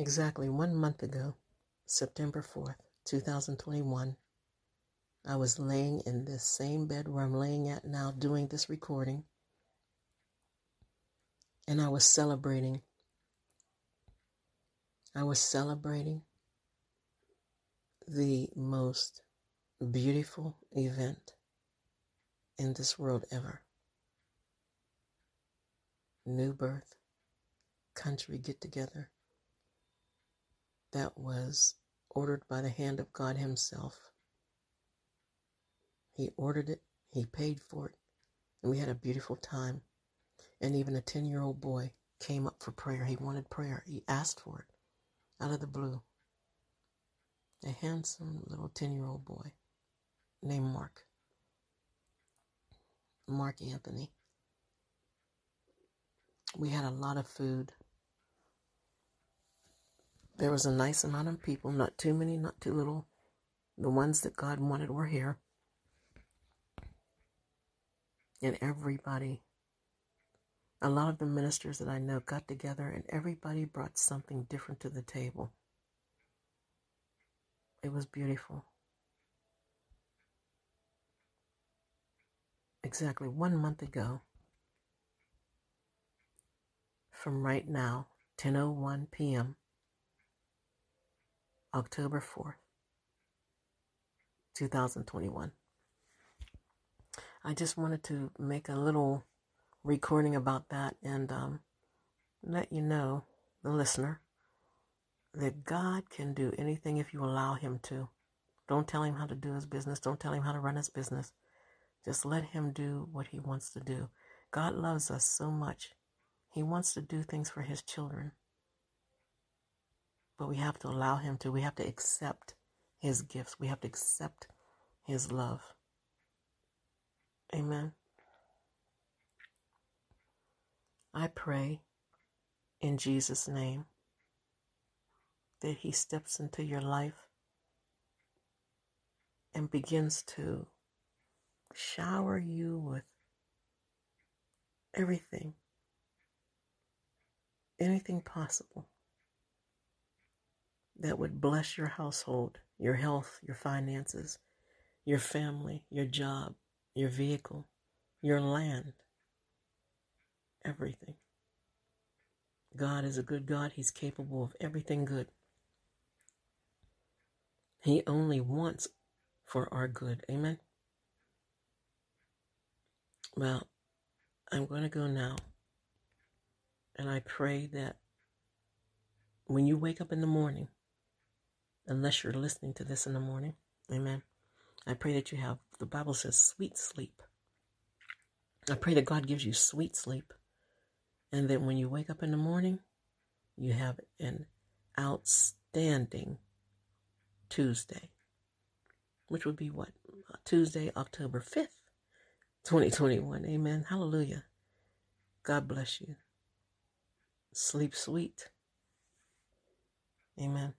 Exactly one month ago, September 4th, 2021, I was laying in this same bed where I'm laying at now doing this recording, and I was celebrating. I was celebrating the most beautiful event in this world ever. New birth, country get together that was ordered by the hand of God Himself. He ordered it, He paid for it, and we had a beautiful time. And even a 10 year old boy came up for prayer. He wanted prayer, he asked for it out of the blue. A handsome little 10 year old boy named Mark. Mark Anthony. We had a lot of food. There was a nice amount of people, not too many, not too little. The ones that God wanted were here. And everybody, a lot of the ministers that I know got together and everybody brought something different to the table. It was beautiful. Exactly one month ago, from right now, 10:01 p.m. October 4th, 2021. I just wanted to make a little recording about that and um, let you know, the listener, that God can do anything if you allow Him to. Don't tell Him how to do His business, don't tell Him how to run His business. Just let Him do what He wants to do. God loves us so much, He wants to do things for His children but we have to allow Him to. We have to accept His gifts. We have to accept His love. Amen. I pray in Jesus' name that He steps into your life and begins to shower you with everything, anything possible that would bless your household, your health, your finances, your family, your job, your vehicle, your land, everything. God is a good God. He's capable of everything good. He only wants for our good. Amen. Well, I'm going to go now. And I pray that when you wake up in the morning, unless you're listening to this in the morning. Amen. I pray that you have, the Bible says, sweet sleep. I pray that God gives you sweet sleep. And that when you wake up in the morning, you have an outstanding Tuesday, which would be what? Tuesday, October 5th, 2021. Amen. Hallelujah. God bless you. Sleep sweet. Amen.